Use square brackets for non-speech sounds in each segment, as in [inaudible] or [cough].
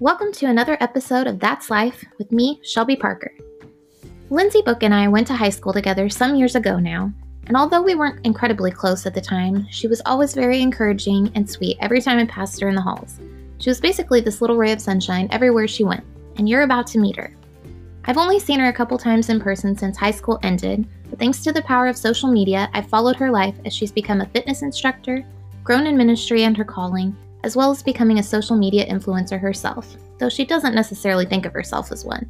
Welcome to another episode of That's Life with me, Shelby Parker. Lindsay Book and I went to high school together some years ago now, and although we weren't incredibly close at the time, she was always very encouraging and sweet every time I passed her in the halls. She was basically this little ray of sunshine everywhere she went, and you're about to meet her. I've only seen her a couple times in person since high school ended, but thanks to the power of social media, I've followed her life as she's become a fitness instructor, grown in ministry and her calling, as well as becoming a social media influencer herself, though she doesn't necessarily think of herself as one.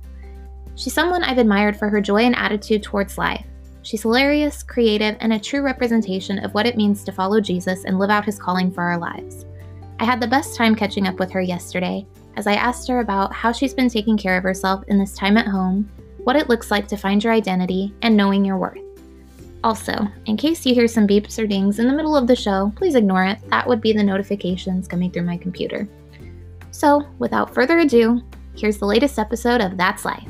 She's someone I've admired for her joy and attitude towards life. She's hilarious, creative, and a true representation of what it means to follow Jesus and live out his calling for our lives. I had the best time catching up with her yesterday as I asked her about how she's been taking care of herself in this time at home, what it looks like to find your identity, and knowing your worth. Also, in case you hear some beeps or dings in the middle of the show, please ignore it. That would be the notifications coming through my computer. So, without further ado, here's the latest episode of That's Life.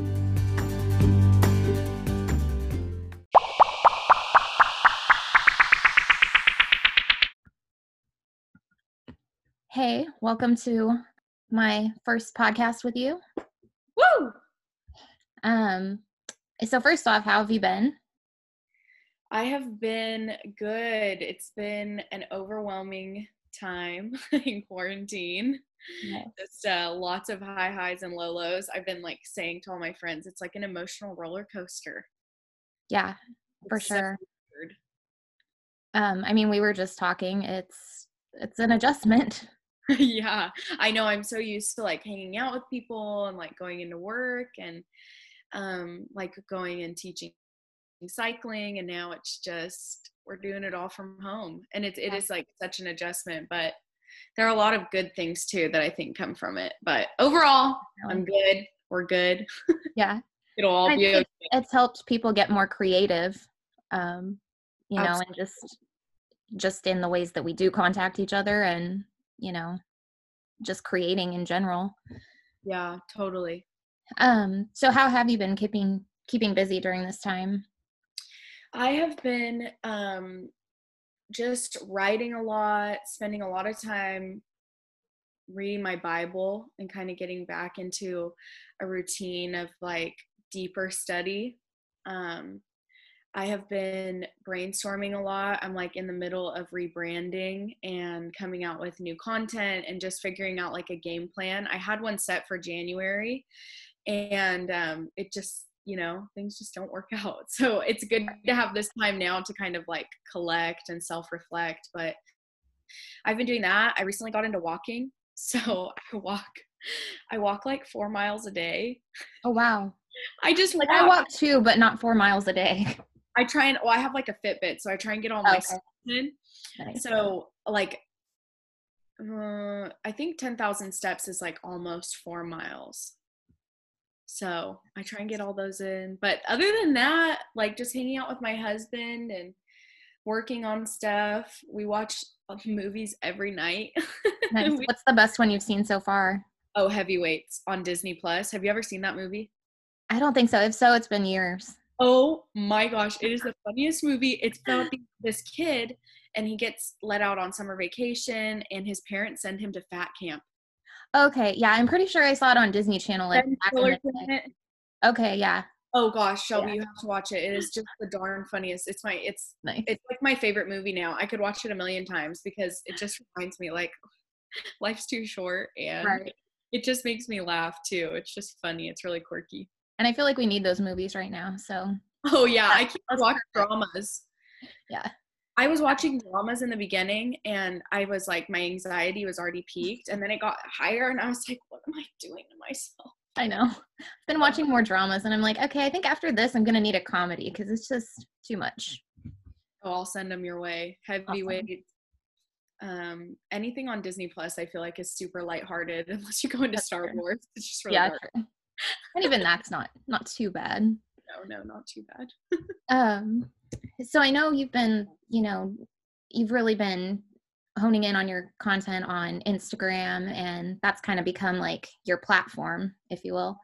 Hey, welcome to my first podcast with you. Woo! Um, so first off, how have you been? I have been good. It's been an overwhelming time [laughs] in quarantine. Nice. Just uh, lots of high highs and low lows. I've been like saying to all my friends, it's like an emotional roller coaster. Yeah, for It's sure. weird. Um, I mean, we were just talking. It's it's an adjustment. [laughs] [laughs] yeah, I know. I'm so used to like hanging out with people and like going into work and um, like going and teaching cycling, and now it's just we're doing it all from home, and it's it Yeah. is like such an adjustment. But there are a lot of good things too that I think come from it. But overall, I'm good. We're good. [laughs] Yeah, It'll all be okay. it's helped people get more creative. Um, you know, and just just in the ways that we do contact each other, and you know, just creating in general. Yeah, totally. Um, so how have you been keeping keeping busy during this time? I have been um, just writing a lot, spending a lot of time reading my Bible and kind of getting back into a routine of like deeper study. Um, I have been brainstorming a lot. I'm like in the middle of rebranding and coming out with new content and just figuring out like a game plan. I had one set for January and um, it just, you know, things just don't work [laughs] out. So it's good to have this time now to kind of like collect and self reflect. But I've been doing that. I recently got into walking. [laughs] So I walk. I walk like four miles a day. Oh wow! I just Like walk. I walk too, but not four miles a day. [laughs] I try and well, I have like a Fitbit, so I try and get all my Okay. steps in. Nice. So like, uh, I think ten thousand steps is like almost four miles. So I try and get all those in. But other than that, like just hanging out with my husband and working on stuff. We watch uh, movies every night. [laughs] Nice. We- What's the best one you've seen so far? oh, Heavyweights on Disney Plus. Have you ever seen that movie? I don't think so. If so, it's been years. Oh my gosh, it is the funniest movie. It's about this kid and he gets let out on summer vacation and his parents send him to fat camp. Okay, yeah, I'm pretty sure I saw it on Disney Channel like back in the day. Okay, yeah, Oh gosh, Shelby, Yeah. you have to watch it. It is just the darn funniest. It's my it's nice. it's like my favorite movie now. I could watch it a million times because it just reminds me like [laughs] life's too short and Right. it just makes me laugh too. It's just funny. It's really quirky. And I feel like we need those movies right now. So Oh yeah, I can't watch dramas. Yeah. I was watching dramas in the beginning and I was like my anxiety was already peaked and then it got higher and I was like, what am I doing to myself? I know. I've been watching more dramas and I'm like, okay, I think after this I'm gonna need a comedy because it's just too much. Oh, I'll send them your way. Heavyweight. Um, anything on Disney Plus I feel like is super lighthearted [laughs] unless you go into That's Star true. Wars. It's just really yeah, dark. true. And even that's not not too bad. No, no, not too bad. Um, so I know you've been, you know, you've really been honing in on your content on Instagram, and that's kind of become like your platform, if you will.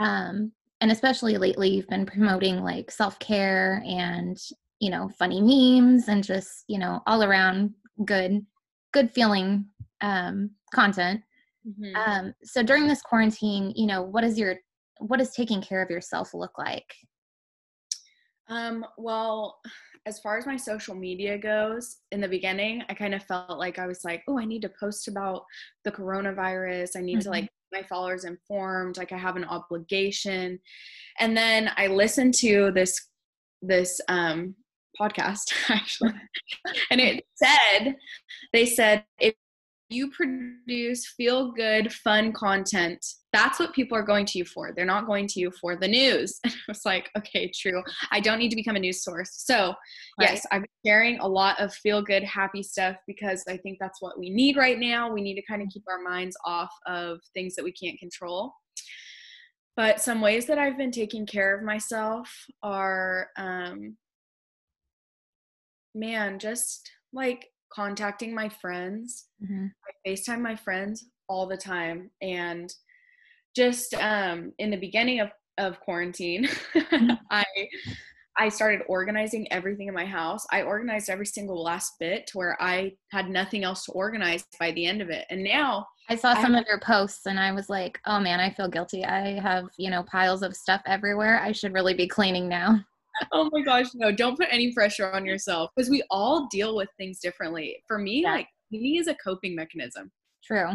Um, and especially lately, you've been promoting like self care and you know funny memes and just you know all around good, good feeling um, content. Mm-hmm. Um, so during this quarantine, you know, what is your what does taking care of yourself look like? Um, well, as far as my social media goes, in the beginning, I kind of felt like I was like, oh, I need to post about the coronavirus. I need mm-hmm. to like my followers informed, like I have an obligation. And then I listened to this this um podcast [laughs] actually. and it said they said if you produce feel good, fun content, that's what people are going to you for. They're not going to you for the news. [laughs] And I was like, okay, true. I don't need to become a news source. So, right. yes, I'm sharing a lot of feel good, happy stuff because I think that's what we need right now. We need to kind of keep our minds off of things that we can't control. But some ways that I've been taking care of myself are, um, man, just like contacting my friends. Mm-hmm. I FaceTime my friends all the time. And just um, in the beginning of, of quarantine, mm-hmm. [laughs] I I started organizing everything in my house. I organized every single last bit to where I had nothing else to organize by the end of it. And now I saw some I, of your posts and I was like, oh man, I feel guilty. I have, you know, piles of stuff everywhere. I should really be cleaning now [laughs] oh my gosh, no, don't put any pressure on yourself because we all deal with things differently. For me, yeah. like cleaning is a coping mechanism. True.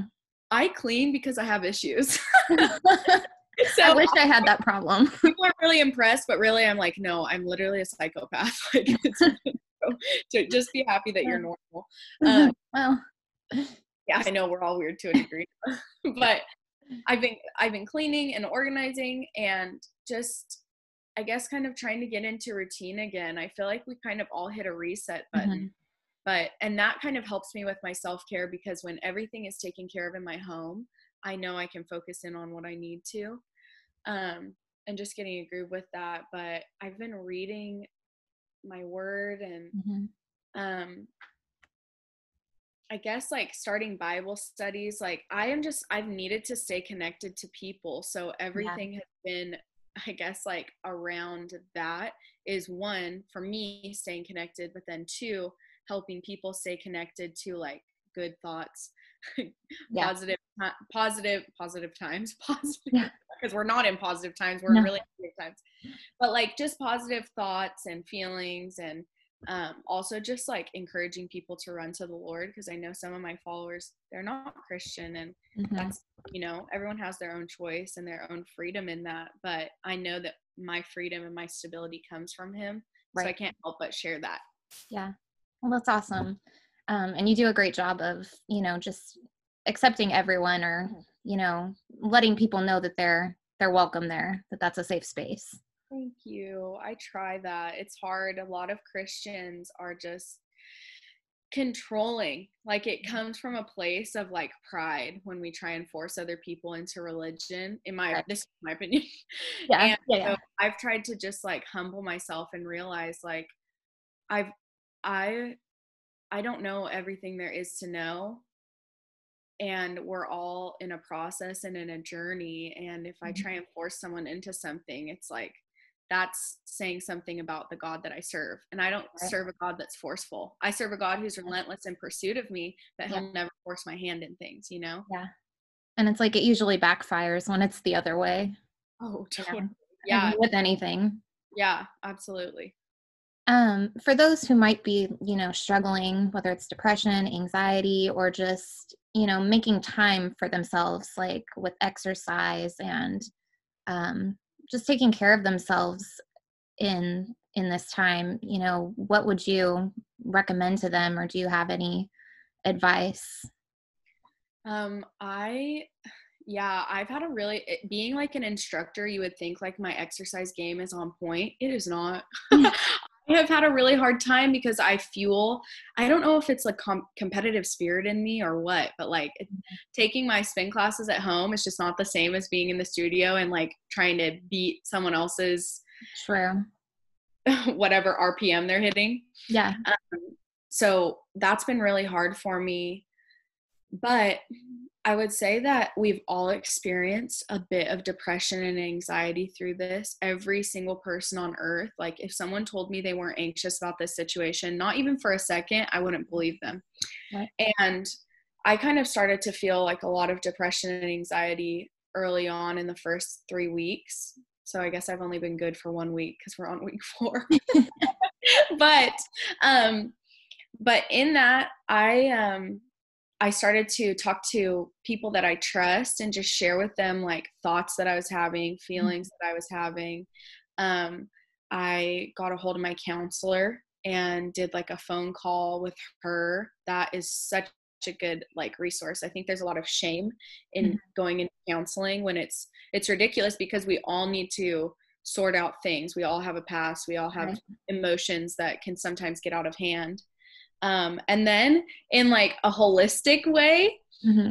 I clean because I have issues. [laughs] [laughs] so I wish I had that problem. People are really impressed, but really I'm like, no, I'm literally a psychopath. Like to just be happy that you're normal. Um, well, yeah, I know we're all weird to a degree, but I've been I've been cleaning and organizing and just I guess kind of trying to get into routine again. I feel like we kind of all hit a reset button. Mm-hmm. But and that kind of helps me with my self-care because when everything is taken care of in my home, I know I can focus in on what I need to. Um and just getting a groove with that, but I've been reading my word and mm-hmm. um I guess like starting Bible studies, like I am just I've needed to stay connected to people. So everything yeah. has been I guess like around that is one for me staying connected, but then two, helping people stay connected to like good thoughts, [laughs] yeah. positive, positive, positive times, [laughs] positive, yeah. [laughs] because we're not in positive times, we're no. in really negative times, but like just positive thoughts and feelings and um, also just like encouraging people to run to the lord because i know some of my followers they're not christian and mm-hmm. that's you know everyone has their own choice and their own freedom in that but i know that my freedom and my stability comes from him right. so i can't help but share that yeah well that's awesome um, and you do a great job of you know just accepting everyone or you know letting people know that they're they're welcome there that that's a safe space Thank you. I try that. It's hard. A lot of Christians are just controlling. Like it comes from a place of like pride when we try and force other people into religion. In my right. this is my opinion. [laughs] Yeah. and yeah, so I've tried to just like humble myself and realize like I've I I don't know everything there is to know. And we're all in a process and in a journey. And if I mm-hmm. try and force someone into something, it's like that's saying something about the God that I serve. And I don't right. serve a God that's forceful. I serve a God who's relentless in pursuit of me, but he'll never force my hand in things, you know? Yeah. And it's like it usually backfires when it's the other way. Oh, totally. Yeah. yeah. With anything. Yeah, absolutely. Um, for those who might be, you know, struggling, whether it's depression, anxiety, or just, you know, making time for themselves, like with exercise and um, just taking care of themselves in in this time you know what would you recommend to them or do you have any advice? Um i yeah i've had a really being like an instructor you would think like my exercise game is on point. It is not [laughs] I have had a really hard time because I fuel, I don't know if it's a com- competitive spirit in me or what, but like mm-hmm. taking my spin classes at home is just not the same as being in the studio and like trying to beat someone else's true [laughs] whatever RPM they're hitting. Yeah. Um, so that's been really hard for me. But I would say that we've all experienced a bit of depression and anxiety through this. Every single person on earth, like if someone told me they weren't anxious about this situation, not even for a second, I wouldn't believe them. Right. And I kind of started to feel like a lot of depression and anxiety early on in the first three weeks. So I guess I've only been good for one week because we're on week four. [laughs] [laughs] but um, but in that, I um, I started to talk to people that I trust and just share with them like thoughts that I was having, mm-hmm. feelings mm-hmm. that I was having. Um, I got a hold of my counselor and did like a phone call with her. That is such a good like resource. I think there's a lot of shame in mm-hmm. going into counseling when it's it's ridiculous because we all need to sort out things. We all have a past. We all have right. emotions that can sometimes get out of hand. Um, and then in like a holistic way, mm-hmm.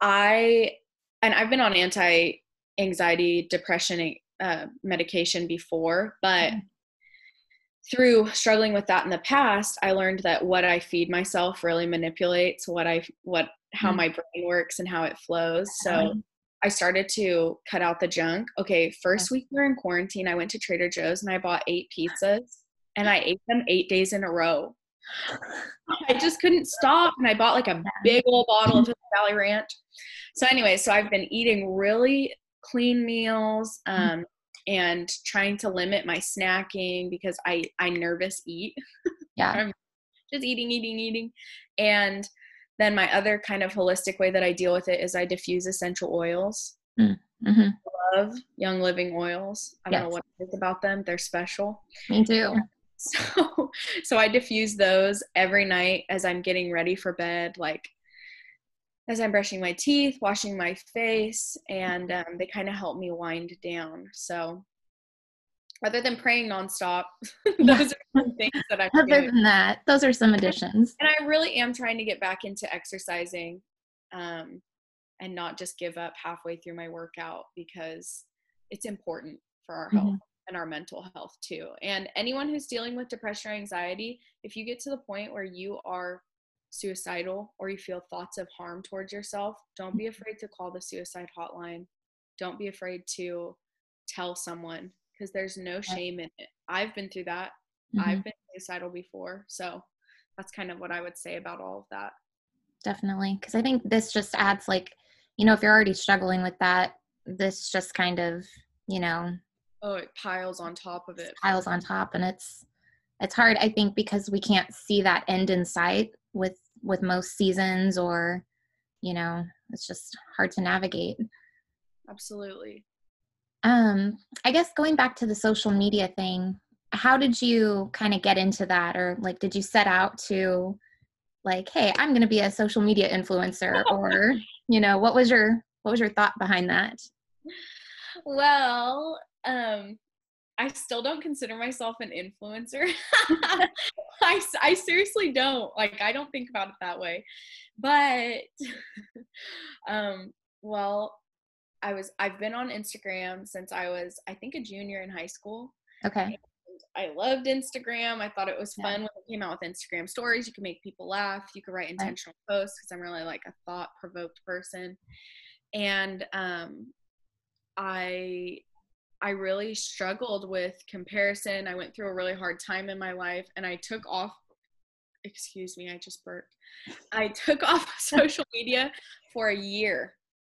I and I've been on anti anxiety depression uh, medication before, but mm-hmm. through struggling with that in the past, I learned that what I feed myself really manipulates what I what how mm-hmm. my brain works and how it flows. So I started to cut out the junk. Okay, first week we were in quarantine, I went to Trader Joe's and I bought eight pizzas and I ate them eight days in a row. I just couldn't stop and I bought like a big old bottle of Valley Ranch. So anyway, so I've been eating really clean meals um, and trying to limit my snacking because I I nervous eat. [laughs] Yeah. I'm just eating, eating, eating. And then my other kind of holistic way that I deal with it is I diffuse essential oils. Mm, mm-hmm. I love Young Living oils. I don't know what it is about them. They're special. Me too. [laughs] So so I diffuse those every night as I'm getting ready for bed, like as I'm brushing my teeth, washing my face, and um, they kind of help me wind down. So other than praying nonstop. [laughs] those are some things that I'm other doing. than that, those are some additions. And I really am trying to get back into exercising um, and not just give up halfway through my workout because it's important for our health mm-hmm. And our mental health too. And anyone who's dealing with depression or anxiety, if you get to the point where you are suicidal or you feel thoughts of harm towards yourself, don't be afraid to call the suicide hotline. Don't be afraid to tell someone because there's no shame in it. I've been through that. Mm-hmm. I've been suicidal before. So that's kind of what I would say about all of that. Definitely. Because I think this just adds, like, you know, if you're already struggling with that, this just kind of, you know, oh, it piles on top of it. Piles on top. And it's, it's hard, I think, because we can't see that end in sight with, with most seasons or, you know, it's just hard to navigate. Absolutely. Um, I guess going back to the social media thing, how did you kind of get into that or like did you set out to like hey i'm going to be a social media influencer [laughs] or you know what was your what was your thought behind that well um i still don't consider myself an influencer [laughs] I, I seriously don't like i don't think about it that way but [laughs] um well I was I've been on Instagram since I was I think a junior in high school. Okay. I loved Instagram. I thought it was fun yeah. when it came out with Instagram stories. You could make people laugh. You could write intentional right. posts because I'm really like a thought provoked person. And um, I I really struggled with comparison. I went through a really hard time in my life and I took off excuse me, I just burped. I took [laughs] off social media for a year.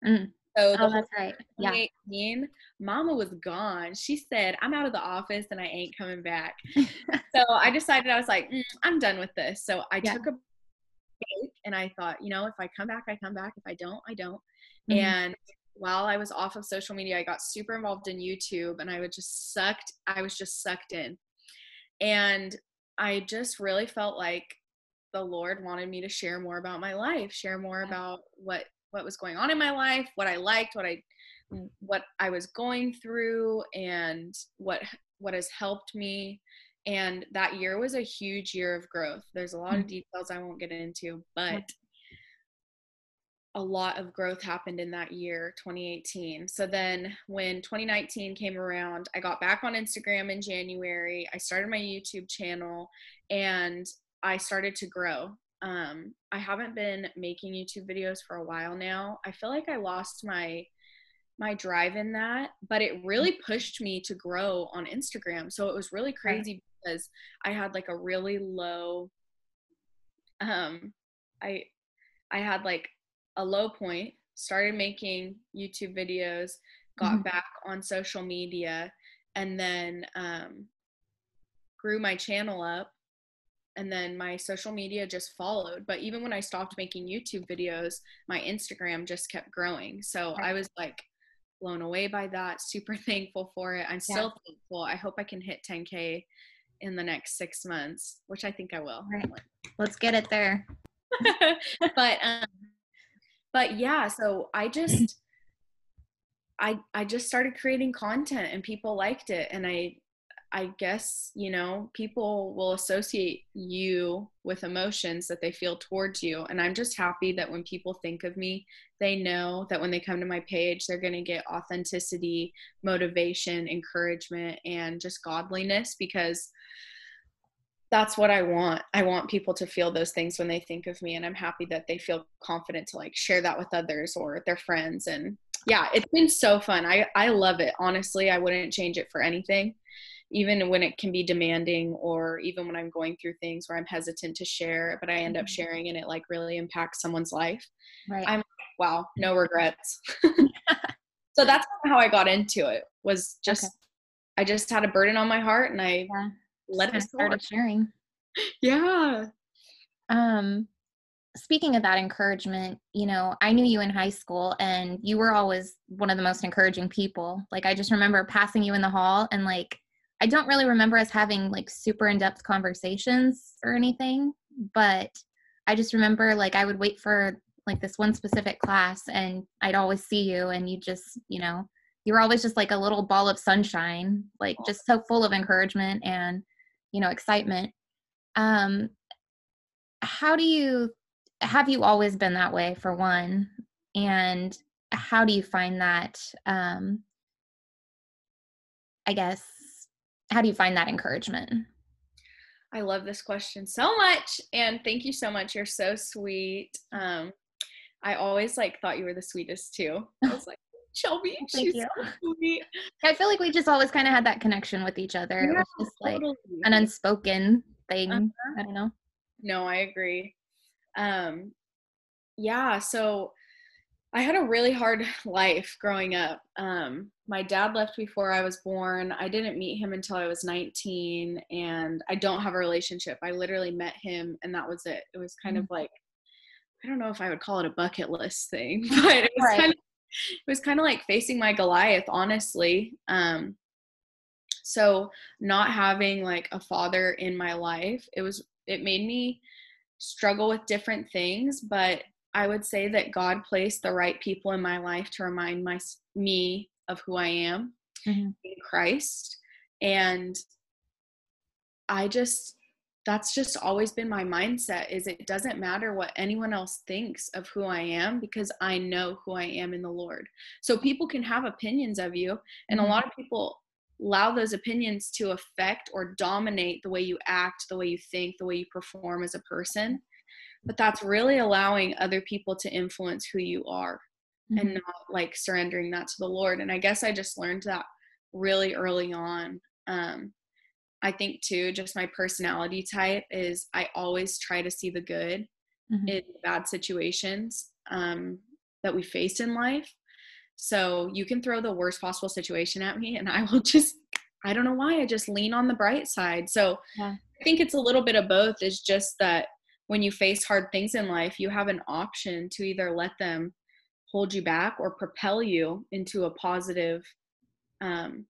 Mm. So oh, that's right. Yeah. Mama was gone. She said, "I'm out of the office and I ain't coming back." [laughs] so I decided I was like, mm, "I'm done with this." So I yeah. took a break and I thought, you know, if I come back, I come back. If I don't, I don't. Mm-hmm. And while I was off of social media, I got super involved in YouTube and I was just sucked. I was just sucked in, and I just really felt like the Lord wanted me to share more about my life, share more about what what was going on in my life, what I liked, what I what I was going through and what what has helped me and that year was a huge year of growth. There's a lot of mm. details I won't get into, but a lot of growth happened in that year, 2018. So then when 2019 came around, I got back on Instagram in January. I started my YouTube channel and I started to grow um, I haven't been making YouTube videos for a while now. I feel like I lost my my drive in that, but it really pushed me to grow on Instagram. So it was really crazy because I had like a really low um I I had like a low point, started making YouTube videos, got mm-hmm. back on social media, and then um, grew my channel up. And then my social media just followed. But even when I stopped making YouTube videos, my Instagram just kept growing. So right. I was like blown away by that, super [laughs] thankful for it. I'm yeah. still thankful. I hope I can hit 10K in the next six months, which I think I will. Right. Let's get it there. [laughs] but um, but yeah, so I just I I just started creating content and people liked it and I I guess, you know, people will associate you with emotions that they feel towards you. And I'm just happy that when people think of me, they know that when they come to my page, they're going to get authenticity, motivation, encouragement, and just godliness because that's what I want. I want people to feel those things when they think of me. And I'm happy that they feel confident to like share that with others or their friends. And yeah, it's been so fun. I, I love it. Honestly, I wouldn't change it for anything even when it can be demanding or even when I'm going through things where I'm hesitant to share, but I end up mm-hmm. sharing and it like really impacts someone's life. Right. I'm wow, no regrets. [laughs] [laughs] so that's how I got into it was just okay. I just had a burden on my heart and I yeah. Let it started sharing. [laughs] Yeah. Um speaking of that encouragement, you know, I knew you in high school and you were always one of the most encouraging people. Like I just remember passing you in the hall and like I don't really remember us having like super in depth conversations or anything, but I just remember like I would wait for like this one specific class and I'd always see you and you just, you know, you were always just like a little ball of sunshine, like just so full of encouragement and, you know, excitement. Um how do you have you always been that way for one? And how do you find that um I guess how do you find that encouragement? I love this question so much. And thank you so much. You're so sweet. Um, I always like thought you were the sweetest too. I was like, Shelby, thank she's you. so [laughs] sweet. I feel like we just always kind of had that connection with each other. Yeah, it was just like totally. an unspoken thing. Uh-huh. I don't know. No, I agree. Um, yeah, so I had a really hard [laughs] life growing up. Um, my dad left before I was born. I didn't meet him until I was 19, and I don't have a relationship. I literally met him, and that was it. It was kind mm-hmm. of like, I don't know if I would call it a bucket list thing, [laughs] but it was right. kind of it was kind of like facing my Goliath, honestly. Um, so not having like a father in my life, it was it made me struggle with different things, but I would say that God placed the right people in my life to remind my me of who I am mm-hmm. in Christ. And I just that's just always been my mindset is it doesn't matter what anyone else thinks of who I am because I know who I am in the Lord. So people can have opinions of you and mm-hmm. a lot of people allow those opinions to affect or dominate the way you act, the way you think, the way you perform as a person but that's really allowing other people to influence who you are mm-hmm. and not like surrendering that to the lord and i guess i just learned that really early on um i think too just my personality type is i always try to see the good mm-hmm. in bad situations um that we face in life so you can throw the worst possible situation at me and i will [laughs] just i don't know why i just lean on the bright side so yeah. i think it's a little bit of both is just that when you face hard things in life, you have an option to either let them hold you back or propel you into a positive, um,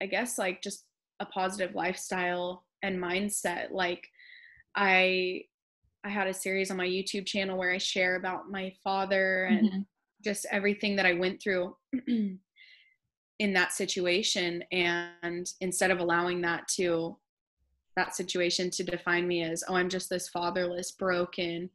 I guess, like just a positive lifestyle and mindset. Like, I I had a series on my YouTube channel where I share about my father and mm-hmm. just everything that I went through [clears throat] in that situation. And instead of allowing that to that situation to define me as oh i'm just this fatherless broken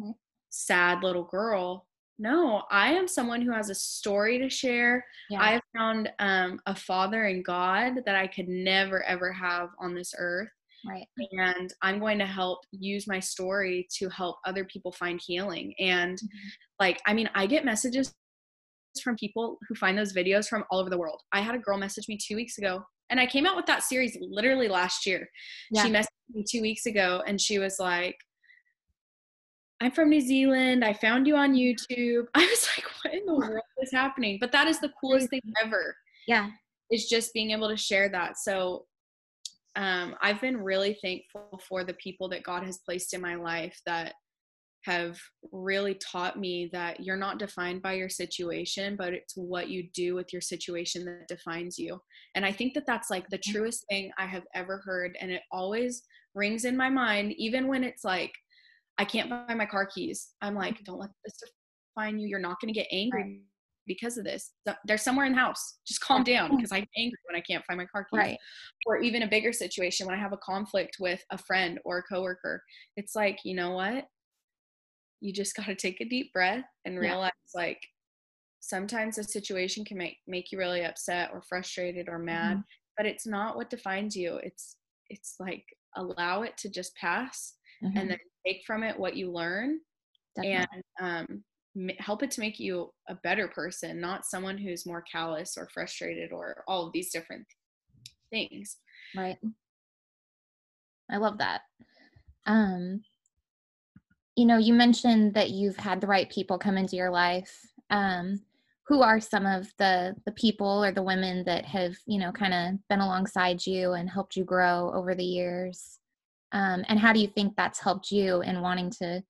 mm-hmm. sad little girl no i am someone who has a story to share yeah. i have found um, a father in god that i could never ever have on this earth right and i'm going to help use my story to help other people find healing and mm-hmm. like i mean i get messages from people who find those videos from all over the world i had a girl message me two weeks ago and I came out with that series literally last year. Yeah. She messaged me two weeks ago and she was like, I'm from New Zealand. I found you on YouTube. [laughs] I was like, what in the world is happening? But that is the coolest thing ever. Yeah. It's just being able to share that. So um, I've been really thankful for the people that God has placed in my life that have really taught me that you're not defined by your situation, but it's what you do with your situation that defines you. And I think that that's like the truest thing I have ever heard. And it always rings in my mind, even when it's like, I can't find my car keys. I'm like, mm-hmm. don't let this define you. You're not going to get angry because of this. They're somewhere in the house. Just calm down because I'm angry when I can't find my car keys. Right. Or even a bigger situation when I have a conflict with a friend or a coworker. It's like, you know what? You just got to take a deep breath and realize yeah. like sometimes a situation can make make you really upset or frustrated or mad, mm-hmm. but it's not what defines you. It's it's like allow it to just pass mm-hmm. and then take from it what you learn Definitely. and um, help it to make you a better person, not someone who's more callous or frustrated or all of these different things. Right. I love that. Um, you know, you mentioned that you've had the right people come into your life. Um, who are some of the the people or the women that have you know kind of been alongside you and helped you grow over the years um, and how do you think that's helped you in wanting to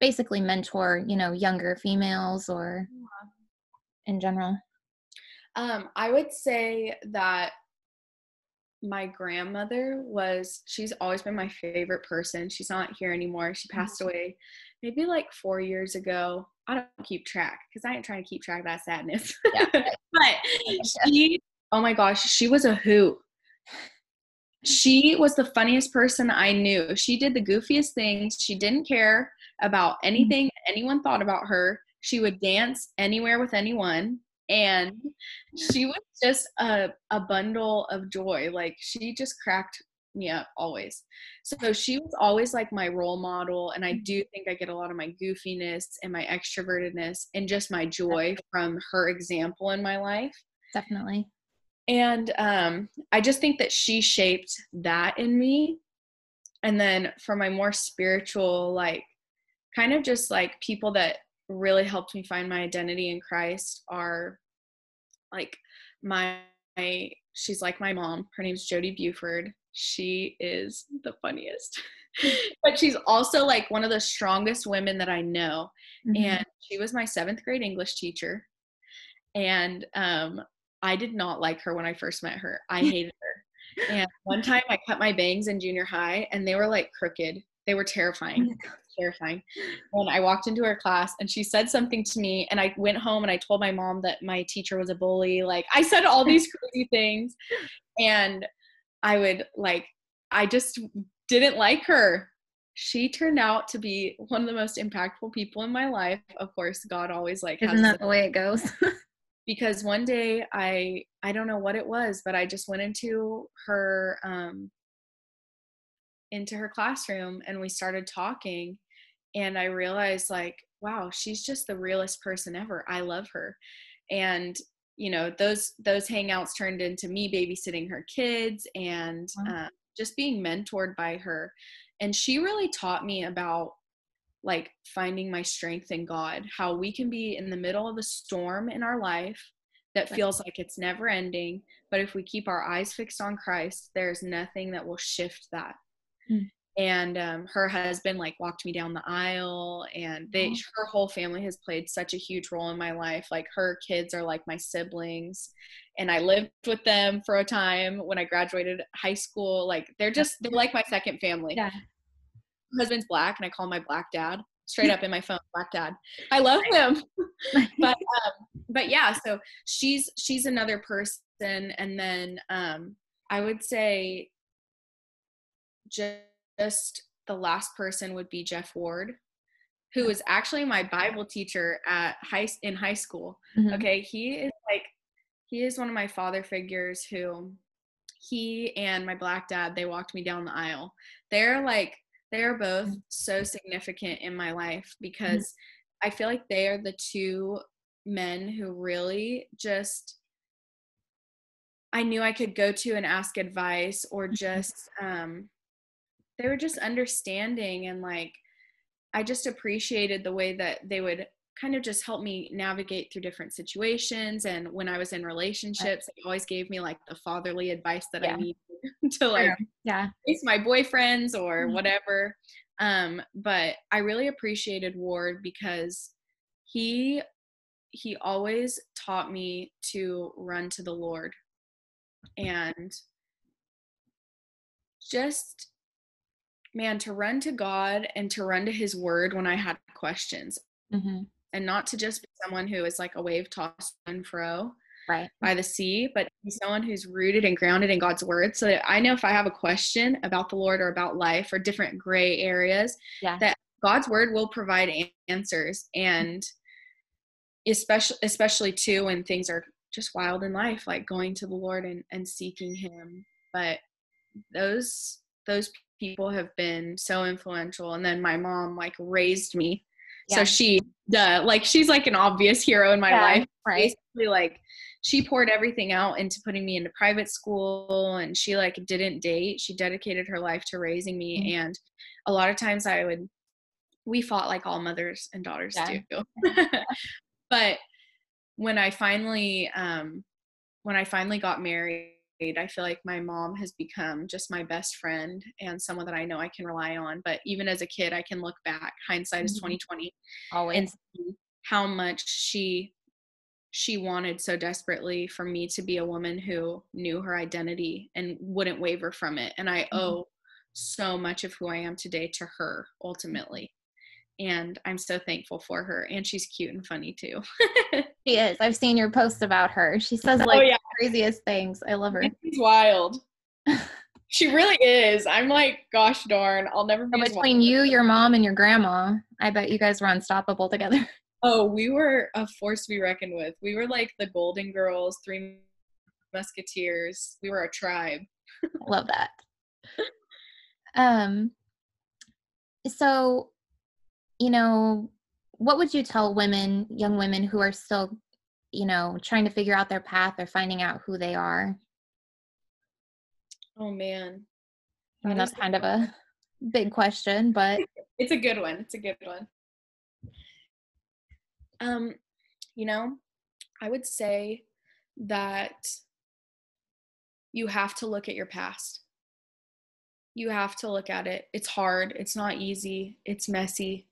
basically mentor you know younger females or in general? Um, i would say that my grandmother was she's always been my favorite person. She's not here anymore. She mm-hmm. passed away maybe like four years ago. I don't keep track because i ain't trying to keep track of that sadness. Yeah. [laughs] but [laughs] she oh my gosh she was a hoot she was the funniest person I knew. She did the goofiest things. She didn't care about mm-hmm. anything anyone thought about her. She would dance anywhere with anyone. And she was just a, a bundle of joy. Like she just cracked me up always. So she was always like my role model. And I do think I get a lot of my goofiness and my extrovertedness and just my joy from her example in my life. Definitely and um, i just think that she shaped that in me. And then for my more spiritual like kind of just like people that really helped me find my identity in christ are like my, my she's like my mom. Her name's jody buford. She is the funniest. [laughs] But she's also like one of the strongest women that i know. Mm-hmm. and she was my seventh grade english teacher. And um, I did not like her when I first met her. I [laughs] hated her. And one time I cut my bangs in junior high and they were like crooked. They were terrifying. Oh terrifying. When I walked into her class and she said something to me and I went home and I told my mom that my teacher was a bully. Like I said all these [laughs] crazy things. And I would like I just didn't like her. She turned out to be one of the most impactful people in my life. Of course, God always like Isn't that the way it goes? [laughs] because one day I I don't know what it was, but I just went into her um into her classroom and we started talking and I realized like wow, she's just the realest person ever. I love her. And you know, those those hangouts turned into me babysitting her kids and uh, just being mentored by her. And she really taught me about like finding my strength in God, how we can be in the middle of a storm in our life that feels like it's never ending. But if we keep our eyes fixed on Christ, there's nothing that will shift that. Mm. And um, her husband like walked me down the aisle, and they, her whole family has played such a huge role in my life. Like her kids are like my siblings, and I lived with them for a time when I graduated high school. Like they're just they're like my second family. Yeah husband's black and I call my black dad straight up in my phone black dad. I love him. [laughs] [laughs] But um, but yeah so she's she's another person. And then um i would say just the last person would be jeff ward who was actually my bible teacher at high in high school. Mm-hmm. okay he is like he is one of my father figures who he and my black dad they walked me down the aisle. They're like they're both mm. so significant in my life mm. because mm-hmm. I feel like they are the two men who really just I knew I could go to and ask advice or mm-hmm. just um they were just understanding and like I just appreciated the way that they would kind of just helped me navigate through different situations. And when I was in relationships, they always gave me like the fatherly advice that yeah. I needed [laughs] to like yeah face my boyfriends or mm-hmm. whatever. Um, but I really appreciated Ward because he he always taught me to run to the Lord and just man to run to God and to run to his word when I had questions. Mm-hmm. And not to just be someone who is like a wave tossed and fro right. by the sea, but someone who's rooted and grounded in God's word. So that I know if I have a question about the Lord or about life or different gray areas, yeah. that God's word will provide answers. And especially especially too when things are just wild in life like going to the lord and, and seeking him but those those people have been so influential and then my mom like raised me yeah. so she duh like she's like an obvious hero in my yeah, life right basically like she poured everything out into putting me into private school and she like didn't date she dedicated her life to raising me mm-hmm. and a lot of times i would we fought like all mothers and daughters yeah. do [laughs] but when I finally um, when I finally got married, I feel like my mom has become just my best friend and someone that I know I can rely on. But even as a kid, I can look back. Hindsight is twenty twenty. Always. And see how much she she wanted so desperately for me to be a woman who knew her identity and wouldn't waver from it. And I mm-hmm. owe so much of who I am today to her ultimately and I'm so thankful for her. And she's cute and funny too. [laughs] she is. I've seen your posts about her. She says oh, like oh, yeah. Craziest things. I love her. [laughs] She's wild. [laughs] she really is. I'm like, gosh darn, I'll never be. between you, your mom, and your grandma, I bet you guys were unstoppable together. [laughs] Oh, we were a force to be reckoned with. We were like the Golden Girls, Three Musketeers. We were a tribe. love that. Um. So you know, what would you tell women, young women who are still, you know, trying to figure out their path or finding out who they are? Oh man. I mean, that's kind of a [laughs] big question, but [laughs] it's a good one. It's a good one. Um, you know, I would say that you have to look at your past. You have to look at it. It's hard. It's not easy. It's messy.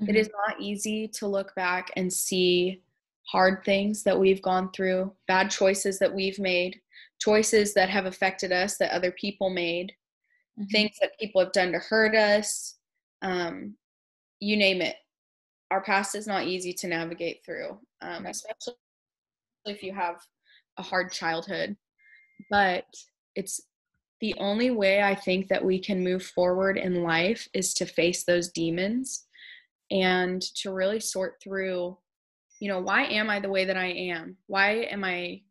Mm-hmm. It is not easy to look back and see hard things that we've gone through, bad choices that we've made, choices that have affected us that other people made, mm-hmm. things that people have done to hurt us, um, you name it. Our past is not easy to navigate through, um, right. especially if you have a hard childhood. But it's the only way I think that we can move forward in life is to face those demons and to really sort through you know why am i the way that i am? Why am i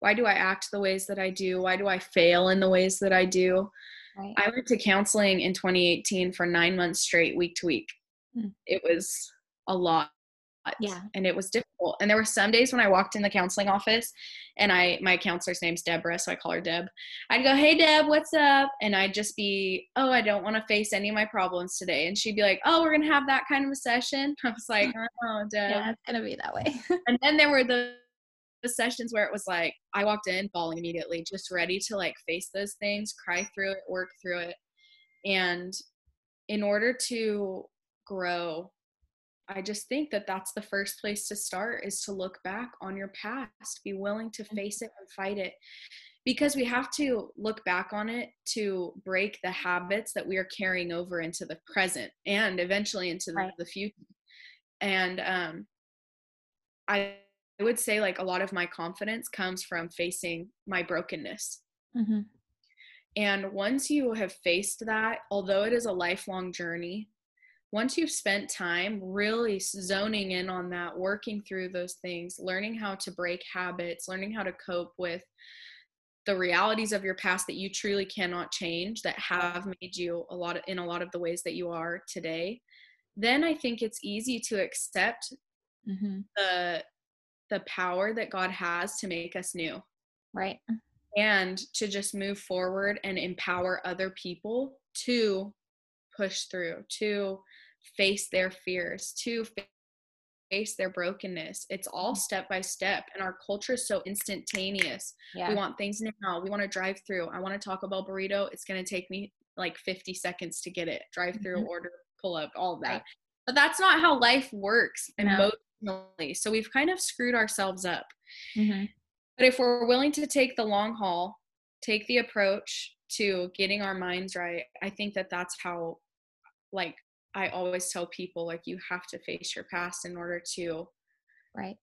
why do i act the ways that i do? Why do i fail in the ways that i do? Right. i went to counseling in 2018 for nine months straight week to week. Mm. it was a lot. Yeah. And it was difficult. And there were some days when i walked in the counseling office and i my counselor's name's deborah so i call her deb. I'd go hey deb what's up? And i'd just be oh i don't want to face any of my problems today. And she'd be like oh we're gonna have that kind of a session? [laughs] I was like oh [laughs] deb. Yeah it's gonna be that way. [laughs] And then there were the the sessions where it was like i walked in bawling immediately just ready to like face those things cry through it work through it. And in order to grow I just think that that's the first place to start is to look back on your past, be willing to mm-hmm. face it and fight it. Because we have to look back on it to break the habits that we are carrying over into the present and eventually into right. the, the future. And um, I would say, like, a lot of my confidence comes from facing my brokenness. Mm-hmm. And once you have faced that, although it is a lifelong journey, once you've spent time really zoning in on that, working through those things, learning how to break habits, learning how to cope with the realities of your past that you truly cannot change that have made you a lot of, in a lot of the ways that you are today then i think it's easy to accept mm-hmm. the the power that god has to make us new right and to just move forward and empower other people to push through to face their fears, to face their brokenness. It's all mm-hmm. step by step. And our culture is so instantaneous. Yeah. We want things now. We want to drive through. I want a Taco Bell burrito. It's going to take me like 50 seconds to get it. Drive through, mm-hmm. order, pull up, all that. Right. But that's not how life works emotionally. So we've kind of screwed ourselves up. Mm-hmm. But if we're willing to take the long haul, take the approach to getting our minds right, I think that that's how, like, I always tell people, like, you have to face your past in order to, right,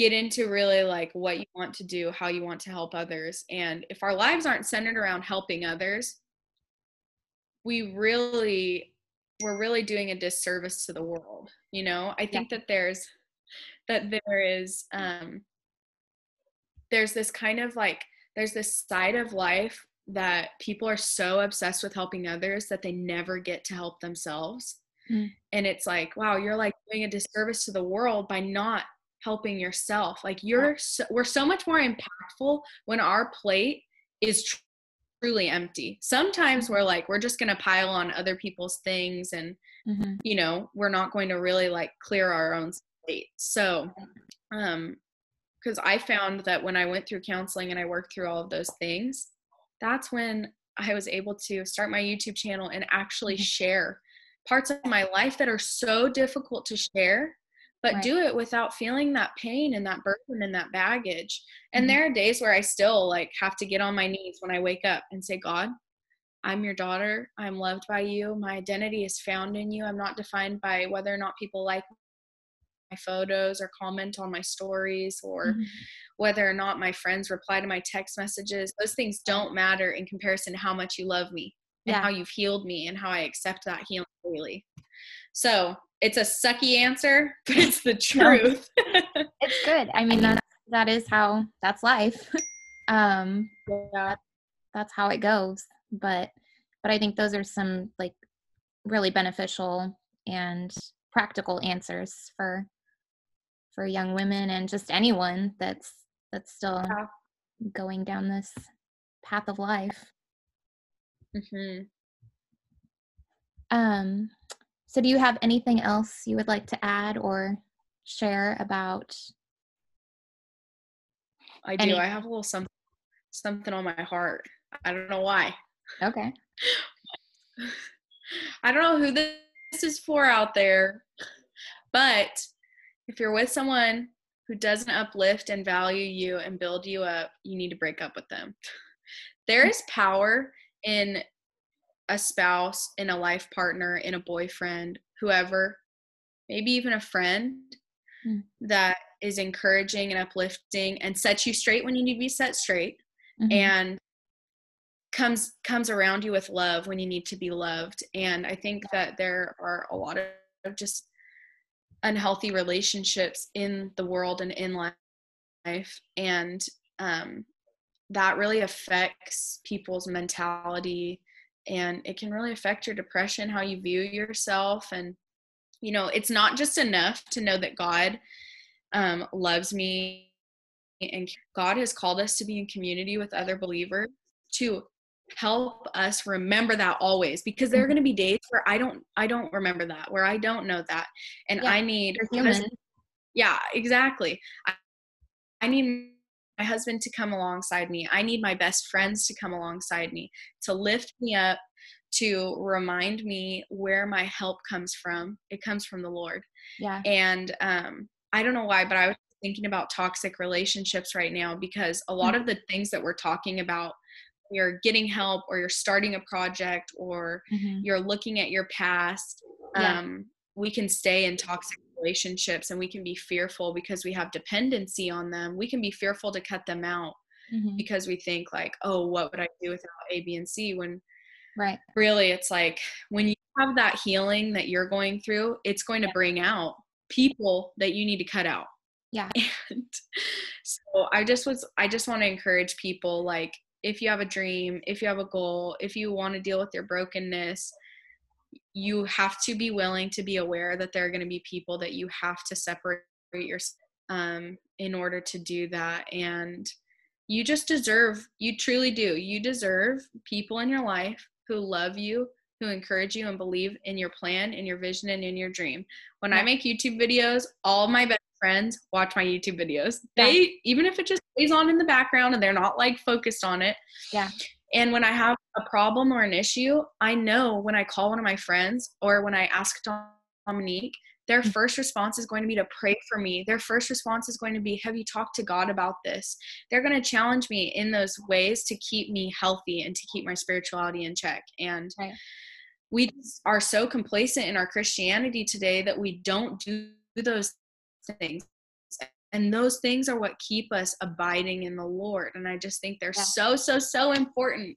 get into really like what you want to do, how you want to help others. And if our lives aren't centered around helping others, we really we're really doing a disservice to the world. You know, I think yeah. that there's that there is um there's this kind of like there's this side of life that people are so obsessed with helping others that they never get to help themselves. Mm. And it's like, wow, you're like doing a disservice to the world by not helping yourself. Like you're so, we're so much more impactful when our plate is truly empty. Sometimes we're like we're just going to pile on other people's things and mm-hmm. you know, we're not going to really like clear our own plate. So um because I found that when I went through counseling and I worked through all of those things, that's when I was able to start my YouTube channel and actually mm-hmm. share parts of my life that are so difficult to share, but right. do it without feeling that pain and that burden and that baggage. And mm-hmm. there are days where I still like have to get on my knees when I wake up and say, God, I'm your daughter. I'm loved by you. My identity is found in you. I'm not defined by whether or not people like my photos or comment on my stories or mm-hmm. whether or not my friends reply to my text messages. Those things don't matter in comparison to how much you love me and yeah. how you've healed me and how i accept that healing daily. So it's a sucky answer [laughs] but it's the [laughs] truth. [laughs] It's good. I mean that that is how that's life. Um yeah that's how it goes. But but i think those are some like really beneficial and practical answers for for young women and just anyone that's that's still yeah. going down this path of life. Mm-hmm. Um, so do you have anything else you would like to add or share about? I do. Any- I have a little something something on my heart. I don't know why. Okay. [laughs] I don't know who this is for out there, but if you're with someone who doesn't uplift and value you and build you up, you need to break up with them. [laughs] there is power in a spouse, in a life partner, in a boyfriend, whoever, maybe even a friend mm. that is encouraging and uplifting and sets you straight when you need to be set straight mm-hmm. and comes comes around you with love when you need to be loved and i think that there are a lot of just unhealthy relationships in the world and in life and um, that really affects people's mentality and it can really affect your depression how you view yourself and you know it's not just enough to know that god um, loves me and god has called us to be in community with other believers to help us remember that always because there are mm-hmm. going to be days where i don't i don't remember that where i don't know that and yeah, i need yeah exactly. I, I need my husband to come alongside me. I need my best friends to come alongside me to lift me up to remind me where my help comes from. It comes from the lord. Yeah. And um i don't know why but i was thinking about toxic relationships right now because a lot mm-hmm. of the things that we're talking about you're getting help or you're starting a project or mm-hmm. you're looking at your past yeah. um, we can stay in toxic relationships and we can be fearful because we have dependency on them we can be fearful to cut them out mm-hmm. because we think like oh what would i do without a b and c when right really it's like when you have that healing that you're going through it's going to yeah. bring out people that you need to cut out yeah [laughs] and so i just was i just want to encourage people like if you have a dream, if you have a goal, if you want to deal with your brokenness, you have to be willing to be aware that there are going to be people that you have to separate yourself um, in order to do that. And you just deserve, you truly do, you deserve people in your life who love you, who encourage you and believe in your plan, in your vision, and in your dream. When I make YouTube videos, all my best friends watch my YouTube videos. Yeah. They, even if it just stays on in the background and they're not like focused on it. Yeah. And when I have a problem or an issue, I know when I call one of my friends or when I ask Dominique, their Mhm. first response is going to be to pray for me. Their first response is going to be, Have you talked to God about this? They're going to challenge me in those ways to keep me healthy and to keep my spirituality in check. And Right. we are so complacent in our Christianity today that we don't do those things. And those things are what keep us abiding in the Lord. And I just think they're Yeah. so, so, so important.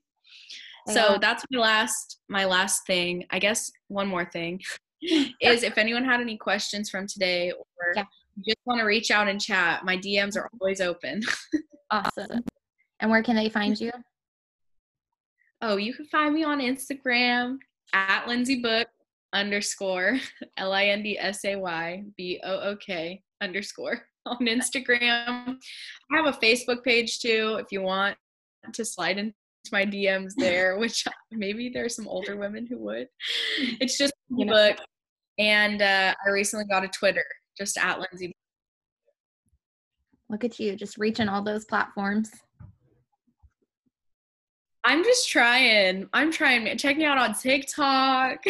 They so that's my last my last thing. I guess one more thing [laughs] is if anyone had any questions from today or Yeah. just want to reach out and chat, my DMs are always open. [laughs] Awesome. And where can they find you? Oh, you can find me on Instagram at Lindsay Book underscore [laughs] L I N D S A Y B O O K underscore [laughs] on Instagram. I have a Facebook page too if you want to slide into my DMs there, [laughs] which maybe there are some older women who would. It's just You know. book. And uh, I recently got a Twitter, just at Lindsay. Look at you, just reaching all those platforms. I'm just trying. I'm trying. Check me out on TikTok.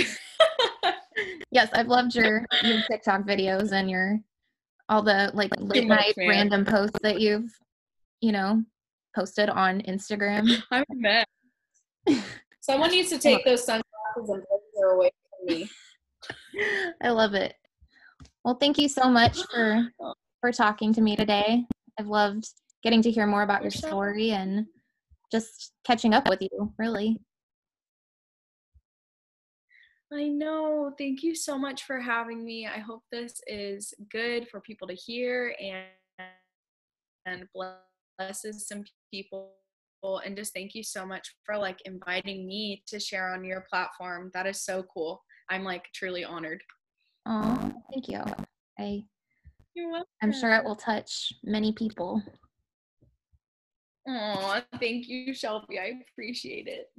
Yes, I've loved your your TikTok videos and your all the like late night random posts that you've, you know, posted on Instagram. [laughs] I'm a mess. [laughs] Someone needs to take those sunglasses and put them away from me. I love it. Well, thank you so much for for talking to me today. I've loved getting to hear more about your story and just catching up with you, really. I know. Thank you so much for having me. I hope this is good for people to hear and and blesses some people. And just thank you so much for like inviting me to share on your platform. That is so cool. I'm like truly honored. Oh, thank you. I You're welcome. I'm sure it will touch many people. Oh, thank you, Shelby. I appreciate it.